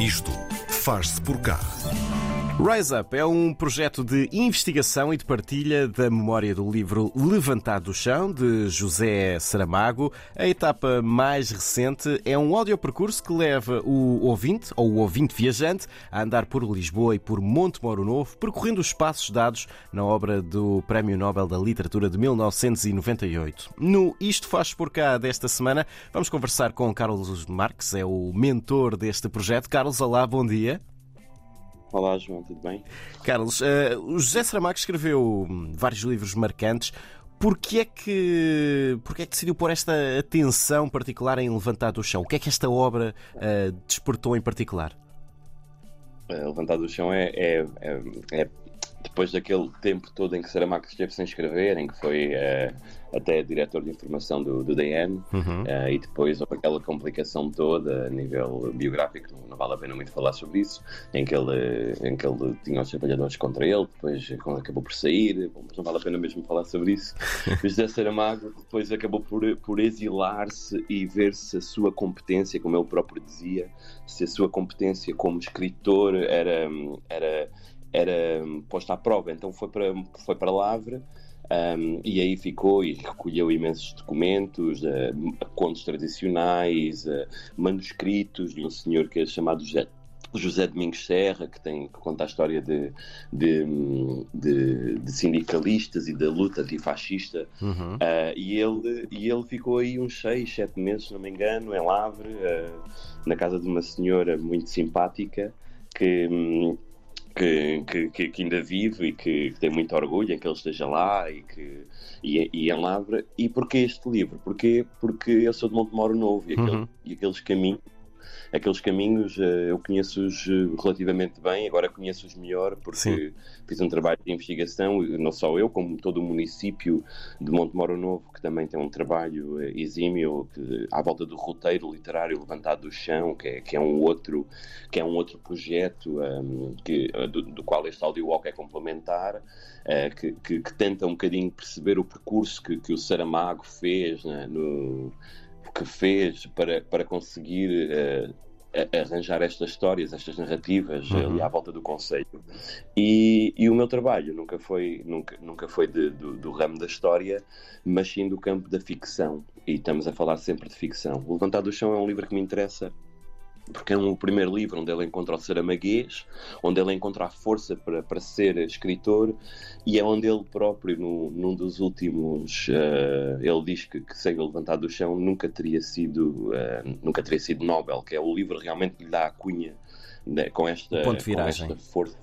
Isto faz-se por cá. Rise Up é um projeto de investigação e de partilha da memória do livro Levantado do Chão, de José Saramago. A etapa mais recente é um audiopercurso que leva o ouvinte, ou o ouvinte viajante, a andar por Lisboa e por Monte Moro Novo, percorrendo os passos dados na obra do Prémio Nobel da Literatura de 1998. No Isto Faz Por Cá desta semana, vamos conversar com Carlos Marques, é o mentor deste projeto. Carlos, olá, bom dia. Olá, João, tudo bem? Carlos, uh, o José Saramago escreveu vários livros marcantes. Porquê é, que, porquê é que decidiu pôr esta atenção particular em Levantar do Chão? O que é que esta obra uh, despertou em particular? Uh, Levantar do Chão é, é, é, é, depois daquele tempo todo em que Saramago esteve sem escrever, em que foi até diretor de informação do, do DN, uhum. uh, e depois houve aquela complicação toda a nível biográfico, não vale a pena muito falar sobre isso, em que ele, em que ele tinha os trabalhadores contra ele, depois acabou por sair, bom, mas não vale a pena mesmo falar sobre isso. José Saramago depois acabou por, por exilar-se e ver se a sua competência, como ele próprio dizia, se a sua competência como escritor era, era, era posta à prova. Então foi para, foi para Lavra um, e aí ficou e recolheu imensos documentos, uh, contos tradicionais, uh, manuscritos de um senhor que é chamado José, José Domingos Serra, que, tem, que conta a história de, de, de, de sindicalistas e da luta antifascista. Uhum. Uh, e, ele, e ele ficou aí uns 6, 7 meses, se não me engano, em Lavre, na casa de uma senhora muito simpática que. Um, que, que, que, ainda vive e que, que, tem muito orgulho em que ele esteja lá e que e, e em Lavra. E porquê este livro? Porquê? Porque eu sou de Montemoro Novo e, aquele, uhum. e aqueles caminhos aqueles caminhos eh, eu conheço-os eh, relativamente bem, agora conheço-os melhor porque Sim. fiz um trabalho de investigação, não só eu, como todo o município de Montemoro Novo, que também tem um trabalho eh, exímio que, à volta do roteiro literário levantado do chão, que é, que é um outro que é um outro projeto um, que, do, do, qual este audio walk é complementar, uh, que, que, que, tenta um bocadinho perceber o percurso que, que o Saramago fez né, no que fez para, para conseguir uh, arranjar estas histórias, estas narrativas uhum. ali à volta do conceito. E, e, o meu trabalho nunca foi, nunca, nunca foi de, do, do, ramo da história, mas sim do campo da ficção. E estamos a falar sempre de ficção. O Levantar do Chão é um livro que me interessa porque é um primeiro livro onde ele encontra o saramaguês, onde ele encontra a força para, para ser escritor e é onde ele próprio, no, num dos últimos, uh, ele diz que, que sem levantar do chão nunca teria sido uh, nunca teria sido Nobel, que é o livro realmente que lhe dá a cunha né, com, esta, com esta força,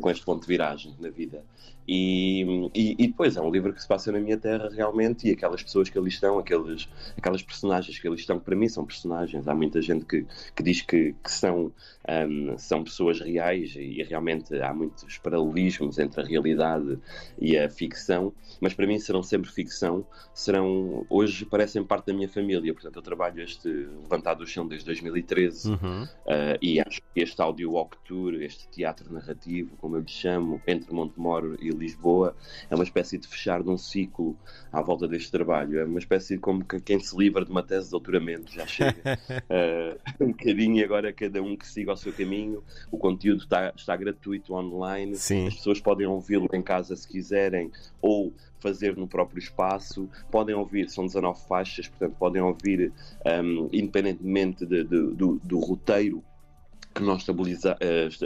com este ponto de viragem na vida. E, e, e, depois é um livro que se passa na minha terra realmente e aquelas pessoas que ali estão, aqueles, aquelas personagens que ali estão, que para mim são personagens. Há muita gente que, que diz que, que são, um, são pessoas reais e, e, realmente há muitos paralelismos entre a realidade e a ficção, mas para mim serão sempre ficção. Serão, hoje parecem parte da minha família, portanto eu trabalho este Levantado do Chão desde 2013 uhum. uh, e acho que este audio walk tour, este teatro narrativo, como eu lhe chamo, entre Montemoro e Lisboa, é uma espécie de fechar de um ciclo à volta deste trabalho. É uma espécie de como que quem se livra de uma tese de doutoramento já chega. uh, um bocadinho e agora cada um que siga o seu caminho. O conteúdo está, está gratuito online. Sim. As pessoas podem ouvi-lo em casa se quiserem ou fazer no próprio espaço. Podem ouvir, são 19 faixas, portanto, podem ouvir um, independentemente de, de, do, do roteiro que nós uh,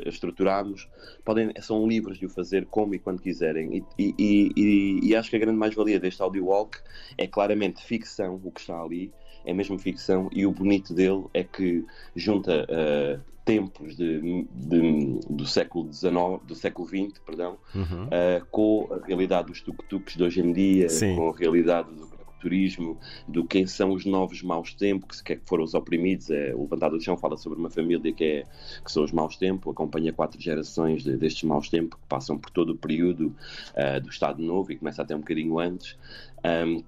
estruturamos, podem, são livres de o fazer como e quando quiserem. E, e, e, e acho que a grande mais-valia deste audio walk é claramente ficção, o que está ali, é mesmo ficção, e o bonito dele é que junta uh, tempos de, de, do século XIX, do século XX, perdão, uhum. uh, com a realidade dos tuk-tuks de hoje em dia, Sim. com a realidade do turismo, do quem são os novos maus tempos, que, que foram os oprimidos. É, o Levantado do Chão fala sobre uma família que, é, que são os maus tempos, acompanha quatro gerações de, destes maus tempos, que passam por todo o período uh, do Estado Novo e começa até um bocadinho antes. Um,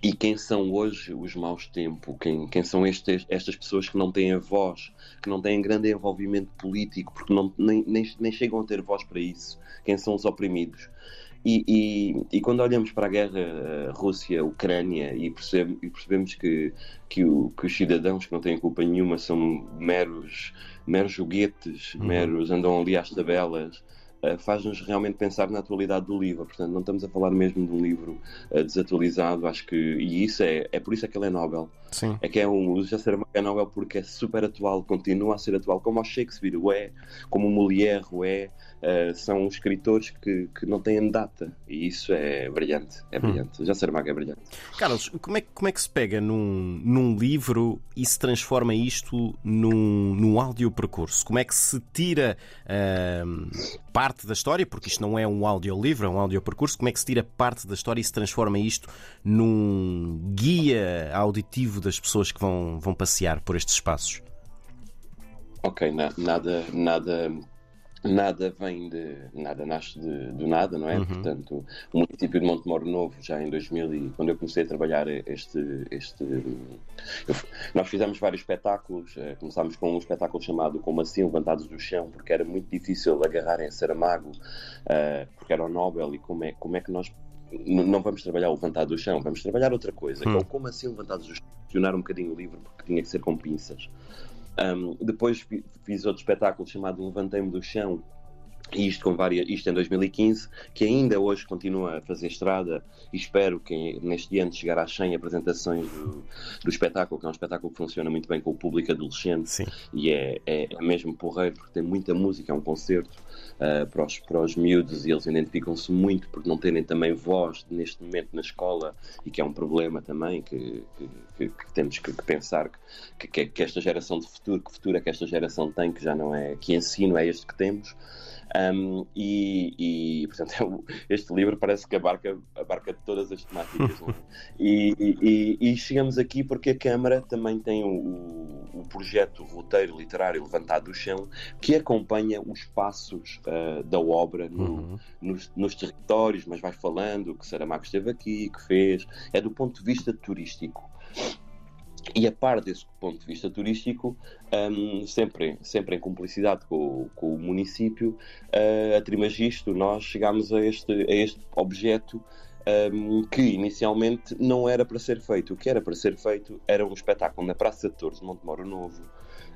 e quem são hoje os maus tempos? Quem, quem são estes, estas pessoas que não têm a voz, que não têm grande envolvimento político, porque não, nem, nem, nem chegam a ter voz para isso? Quem são os oprimidos? E, e, e, quando olhamos para a guerra uh, Rússia-Ucrânia e, percebe, e, percebemos que, que, o, que, os cidadãos que não têm culpa nenhuma são meros, meros joguetes, uhum. meros andam ali às tabelas, uh, faz-nos realmente pensar na atualidade do livro. Portanto, não estamos a falar mesmo de um livro uh, desatualizado, acho que. E isso é, é por isso é que ele é Nobel. Sim. É que é um. O é Nobel porque é super atual, continua a ser atual, como o Shakespeare o é, como o Molière o é. Uh, são escritores que, que não têm data e isso é brilhante, é hum. brilhante. Hum. Saramago é brilhante. Carlos, como é, como é que se pega num, num livro e se transforma isto num, num áudio percurso? Como é que se tira uh, parte da história, porque isto não é um audiolivro, é um áudio percurso, como é que se tira parte da história e se transforma isto num guia auditivo das pessoas que vão, vão passear por estes espaços? Ok, na, nada, nada nada vem de nada nasce de, do nada não é uhum. portanto o município de Montemor Novo já em 2000 e quando eu comecei a trabalhar este este eu, nós fizemos vários espetáculos eh, começámos com um espetáculo chamado como assim levantados do chão porque era muito difícil agarrar em Saramago uh, porque era o Nobel e como é como é que nós não vamos trabalhar o levantado do chão, vamos trabalhar outra coisa. Hum. Que é o como assim levantados do chão? Questionar um bocadinho o livro, porque tinha que ser com pinças. Um, depois fiz outro espetáculo chamado Levantei-me do Chão, isto, com várias, isto em 2015, que ainda hoje continua a fazer estrada e espero que neste ano chegar às 100 apresentações do, do espetáculo, que é um espetáculo que funciona muito bem com o público adolescente Sim. e é, é, é, mesmo porreiro porque tem muita música, é um concerto uh, para, os, para os miúdos e eles identificam-se muito por não terem também voz neste momento na escola e que é um problema também que, que, que, que temos que, pensar que, que, esta geração de futuro, que futuro é que esta geração tem, que já não é, que ensino é este que temos um, e, e, portanto, este livro parece que abarca, abarca todas as temáticas. É? e, e, e, chegamos aqui porque a Câmara também tem o, o projeto roteiro literário Levantado do Chão, que acompanha os passos uh, da obra no, uhum. nos, nos, territórios, mas vai falando que Saramago esteve aqui, que fez. É do ponto de vista turístico. E a par desse ponto de vista turístico, um, sempre, sempre em cumplicidade com, com o município, uh, a Trimagisto, nós chegámos a este, a este objeto um, que inicialmente não era para ser feito. O que era para ser feito era um espetáculo na Praça de Torres de Montemoro Novo,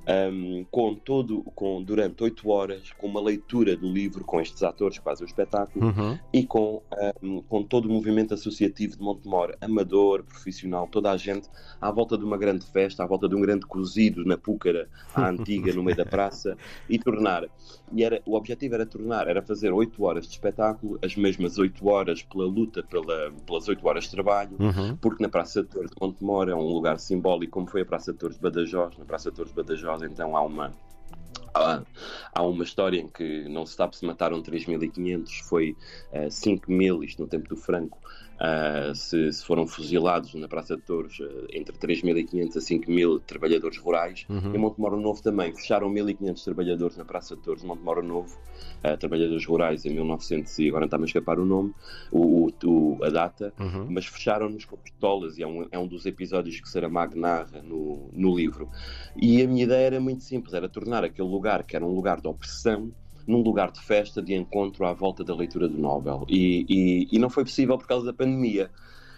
um, com todo, com, durante oito horas, com uma leitura do livro com estes atores que fazem o espetáculo uhum. e com, um, com todo o movimento associativo de Montemor, amador, profissional, toda a gente à volta de uma grande festa, à volta de um grande cozido na Púcara, à antiga, no meio da praça, e tornar. E era, o objetivo era tornar, era fazer oito horas de espetáculo, as mesmas oito horas pela luta pela, pelas oito horas de trabalho, uhum. porque na Praça de Torres de Montemor é um lugar simbólico, como foi a Praça de Torres de Badajoz, na Praça de Torres de Badajoz então há uma há, há uma história em que não se sabe se mataram 3.500, foi uh, 5.000, isto no tempo do Franco, uh, se, se, foram fuzilados na Praça de Touros uh, entre 3.500 a 5.000 trabalhadores rurais. Uhum. Em Montemoro Novo também fecharam 1.500 trabalhadores na Praça de Touros, Montemoro Novo, uh, trabalhadores rurais em 1900 e agora está-me a escapar o nome, o, o, o a data, uhum. mas fecharam-nos com pistolas e é um, é um dos episódios que Saramago narra no, no livro. E a minha ideia era muito simples, era tornar aquele lugar que era um lugar de opressão num lugar de festa, de encontro à volta da leitura do Nobel. E, e, e não foi possível por causa da pandemia.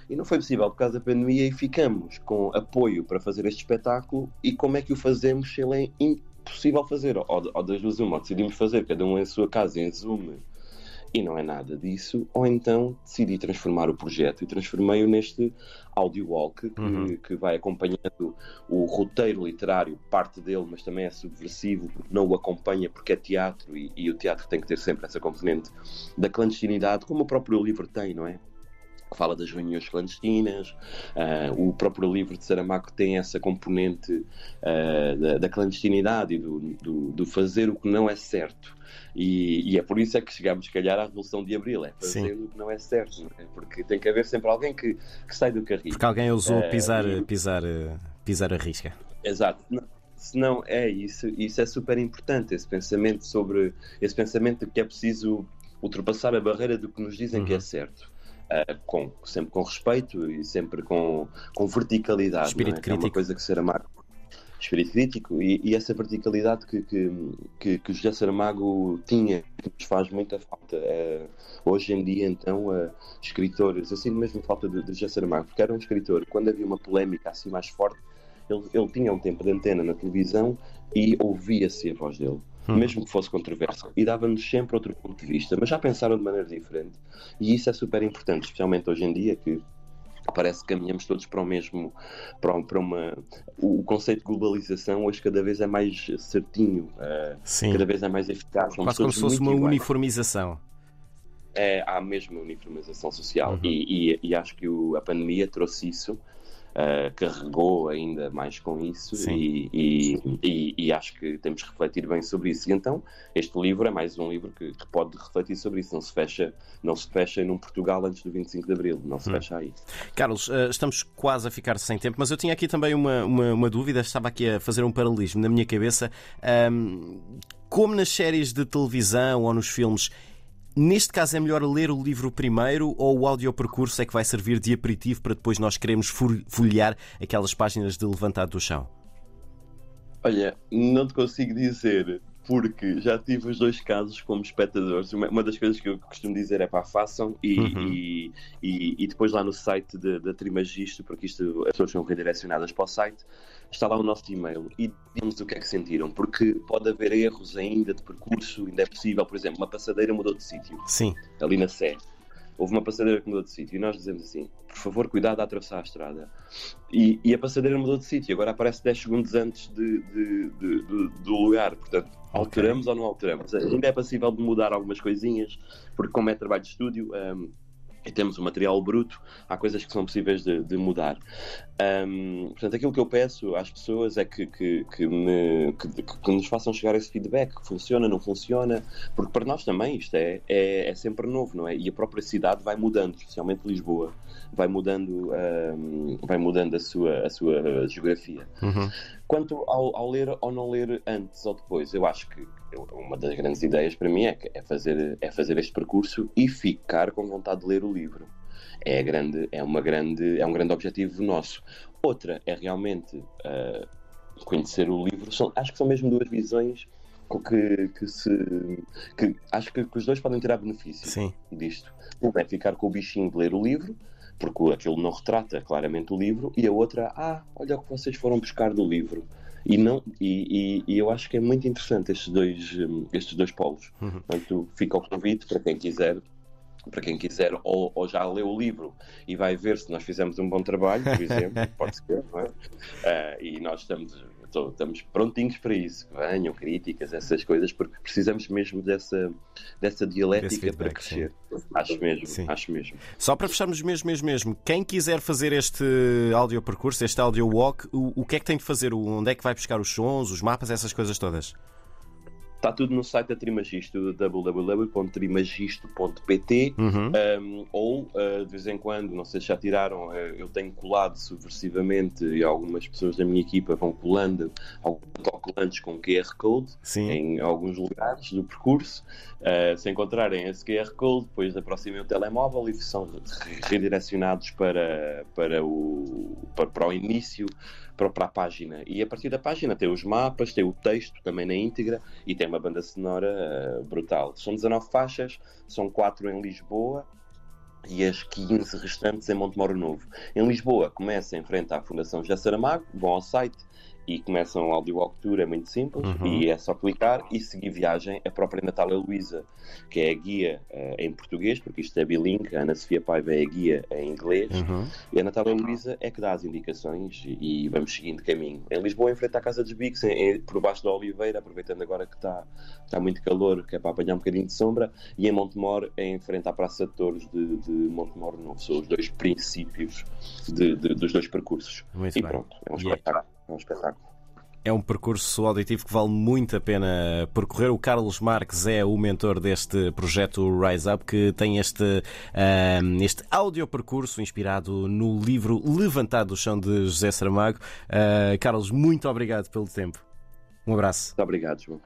E não foi possível por causa da pandemia e ficamos com apoio para fazer este espetáculo. E como é que o fazemos se ele é impossível fazer? Ou, ou das duas, uma, decidimos fazer cada um em sua casa, em Zoom, e não é nada disso, ou então decidi transformar o projeto e transformei-o neste audio walk que, uhum. que vai acompanhando o roteiro literário, parte dele, mas também é subversivo não o acompanha porque é teatro e, e o teatro tem que ter sempre essa componente da clandestinidade, como o próprio livro tem, não é? Que fala das reuniões clandestinas. Uh, o próprio livro de Saramago tem essa componente uh, da, da, clandestinidade e do, do, do, fazer o que não é certo. E, e, é por isso é que chegamos, se calhar, à Revolução de Abril, é fazer o que não é certo, não é? porque tem que haver sempre alguém que, que sai do carrinho. Porque alguém ousou uh, pisar, pisar, pisar a risca. Exato. Senão é isso, isso é super importante, esse pensamento sobre esse pensamento de que é preciso ultrapassar a barreira do que nos dizem uhum. que é uhum. certo. Uh, com, sempre com respeito e sempre com, com verticalidade. Espírito é? crítico. É uma coisa que Saramago espírito crítico e, e essa verticalidade que, que, que, José Saramago tinha, que nos faz muita falta. Uh, hoje em dia, então, uh, escritores, eu sinto mesmo falta de, de José Saramago, porque era um escritor, quando havia uma polémica assim mais forte, ele, ele tinha um tempo de antena na televisão e ouvia-se a voz dele. Hum. Mesmo que fosse controverso, e dava-nos sempre outro ponto de vista, mas já pensaram de maneira diferente, e isso é super importante, especialmente hoje em dia, que parece que caminhamos todos para o mesmo, para, para uma. O conceito de globalização hoje cada vez é mais certinho, uh, cada vez é mais eficaz. Quase como se fosse uma iguais. uniformização. É, há mesmo uniformização social uhum. e, e, e, acho que o, a pandemia trouxe isso uh, carregou ainda mais com isso e, e, e, e, acho que temos que refletir bem sobre isso. E então, este livro é mais um livro que, que, pode refletir sobre isso. Não se fecha, não se fecha num Portugal antes do 25 de Abril, não se hum. fecha aí. Carlos, uh, estamos quase a ficar sem tempo, mas eu tinha aqui também uma, uma, uma dúvida, estava aqui a fazer um paralelismo na minha cabeça. Um, como nas séries de televisão ou nos filmes, Neste caso, é melhor ler o livro primeiro ou o audiopercurso é que vai servir de aperitivo para depois nós queremos folhear aquelas páginas de levantado do chão? Olha, não te consigo dizer, porque já tive os dois casos como espectadores. Uma, das coisas que eu costumo dizer é pá, façam e, uhum. e, e, e, depois lá no site da Trimagisto, porque isto as pessoas são redirecionadas para o site, está lá o nosso e-mail e digamos o que é que sentiram, porque pode haver erros ainda de percurso, ainda é possível, por exemplo, uma passadeira mudou de sítio. Sim. Ali na Sé. Houve uma passadeira que mudou de sítio e nós dizemos assim: por favor, cuidado a atravessar a estrada. E, e a passadeira mudou de sítio, agora aparece 10 segundos antes de, de, de, do lugar. Portanto, alteramos okay. ou não alteramos? Ainda é possível de mudar algumas coisinhas, porque, como é trabalho de estúdio. Um, e temos o material bruto, há coisas que são possíveis de, de mudar. Um, portanto, aquilo que eu peço às pessoas é que, que, que, me, que, nos façam chegar esse feedback, que funciona, não funciona, porque para nós também isto é, é, é sempre novo, não é? E a própria cidade vai mudando, especialmente Lisboa, vai mudando, um, vai mudando a sua, a sua geografia. Uhum. Quanto ao, ao, ler ou não ler antes ou depois, eu acho que uma das grandes ideias para mim é, é, fazer, é fazer este percurso e ficar com vontade de ler o livro é, grande, é, uma grande, é um grande objetivo nosso. Outra é realmente uh, conhecer o livro. São, acho que são mesmo duas visões que, que se. Que, acho que, que, os dois podem tirar benefício Sim. disto. Um é ficar com o bichinho de ler o livro, porque aquilo não retrata claramente o livro, e a outra, ah, olha o que vocês foram buscar do livro. E, não, e, e, e eu acho que é muito interessante estes dois, estes dois polos. Uhum. Portanto, fica o convite para quem quiser para quem quiser, ou, ou, já leu o livro e vai ver se nós fizemos um bom trabalho, por exemplo, pode ser, não é? Uh, e nós estamos, estamos prontinhos para isso, que venham críticas, essas coisas, porque precisamos mesmo dessa, dessa dialética feedback, para crescer. Sim. Acho mesmo, sim. acho mesmo. Só para fecharmos mesmo, mesmo, mesmo, quem quiser fazer este audio percurso, este audio walk, o, o que é que tem de fazer? Onde é que vai buscar os sons, os mapas, essas coisas todas? Está tudo no site da Trimagisto, www.trimagisto.pt uhum. um, ou uh, de vez em quando, não sei se já tiraram, uh, eu tenho colado subversivamente e algumas pessoas da minha equipa vão colando alguns autocolantes com QR Code Sim. em alguns lugares do percurso. Uh, se encontrarem esse QR Code, depois aproximem o telemóvel e são redirecionados para, para, o, para, para o início para, para a página. E a partir da página tem os mapas, tem o texto também na íntegra e tem uma banda sonora uh, brutal. São 19 faixas, são 4 em Lisboa e as 15 restantes em Montemoro Novo. Em Lisboa, começa em frente à Fundação José Saramago, vão ao site e começam a audio walk tour, é muito simples, uhum. e é só clicar e seguir viagem. A própria Natália Luísa, que é a guia uh, em português, porque isto é bilingue, a Ana Sofia Paiva é a guia em inglês, uhum. e a Natália Luísa é que dá as indicações e, e vamos seguindo caminho. Em Lisboa, em frente à Casa dos Bicos, por baixo da Oliveira, aproveitando agora que está, está muito calor, que é para apanhar um bocadinho de sombra, e em Montemor, em frente à Praça de Touros de, de Montemor Novo. São os dois princípios de, de, dos dois percursos. Muito e bem. pronto, é um espetáculo. É um espetáculo. É um percurso auditivo que vale muito a pena percorrer. O Carlos Marques é o mentor deste projeto Rise Up, que tem este, um, este áudio percurso inspirado no livro Levantado do Chão de José Saramago. Uh, Carlos, muito obrigado pelo tempo. Um abraço. Muito obrigado, João.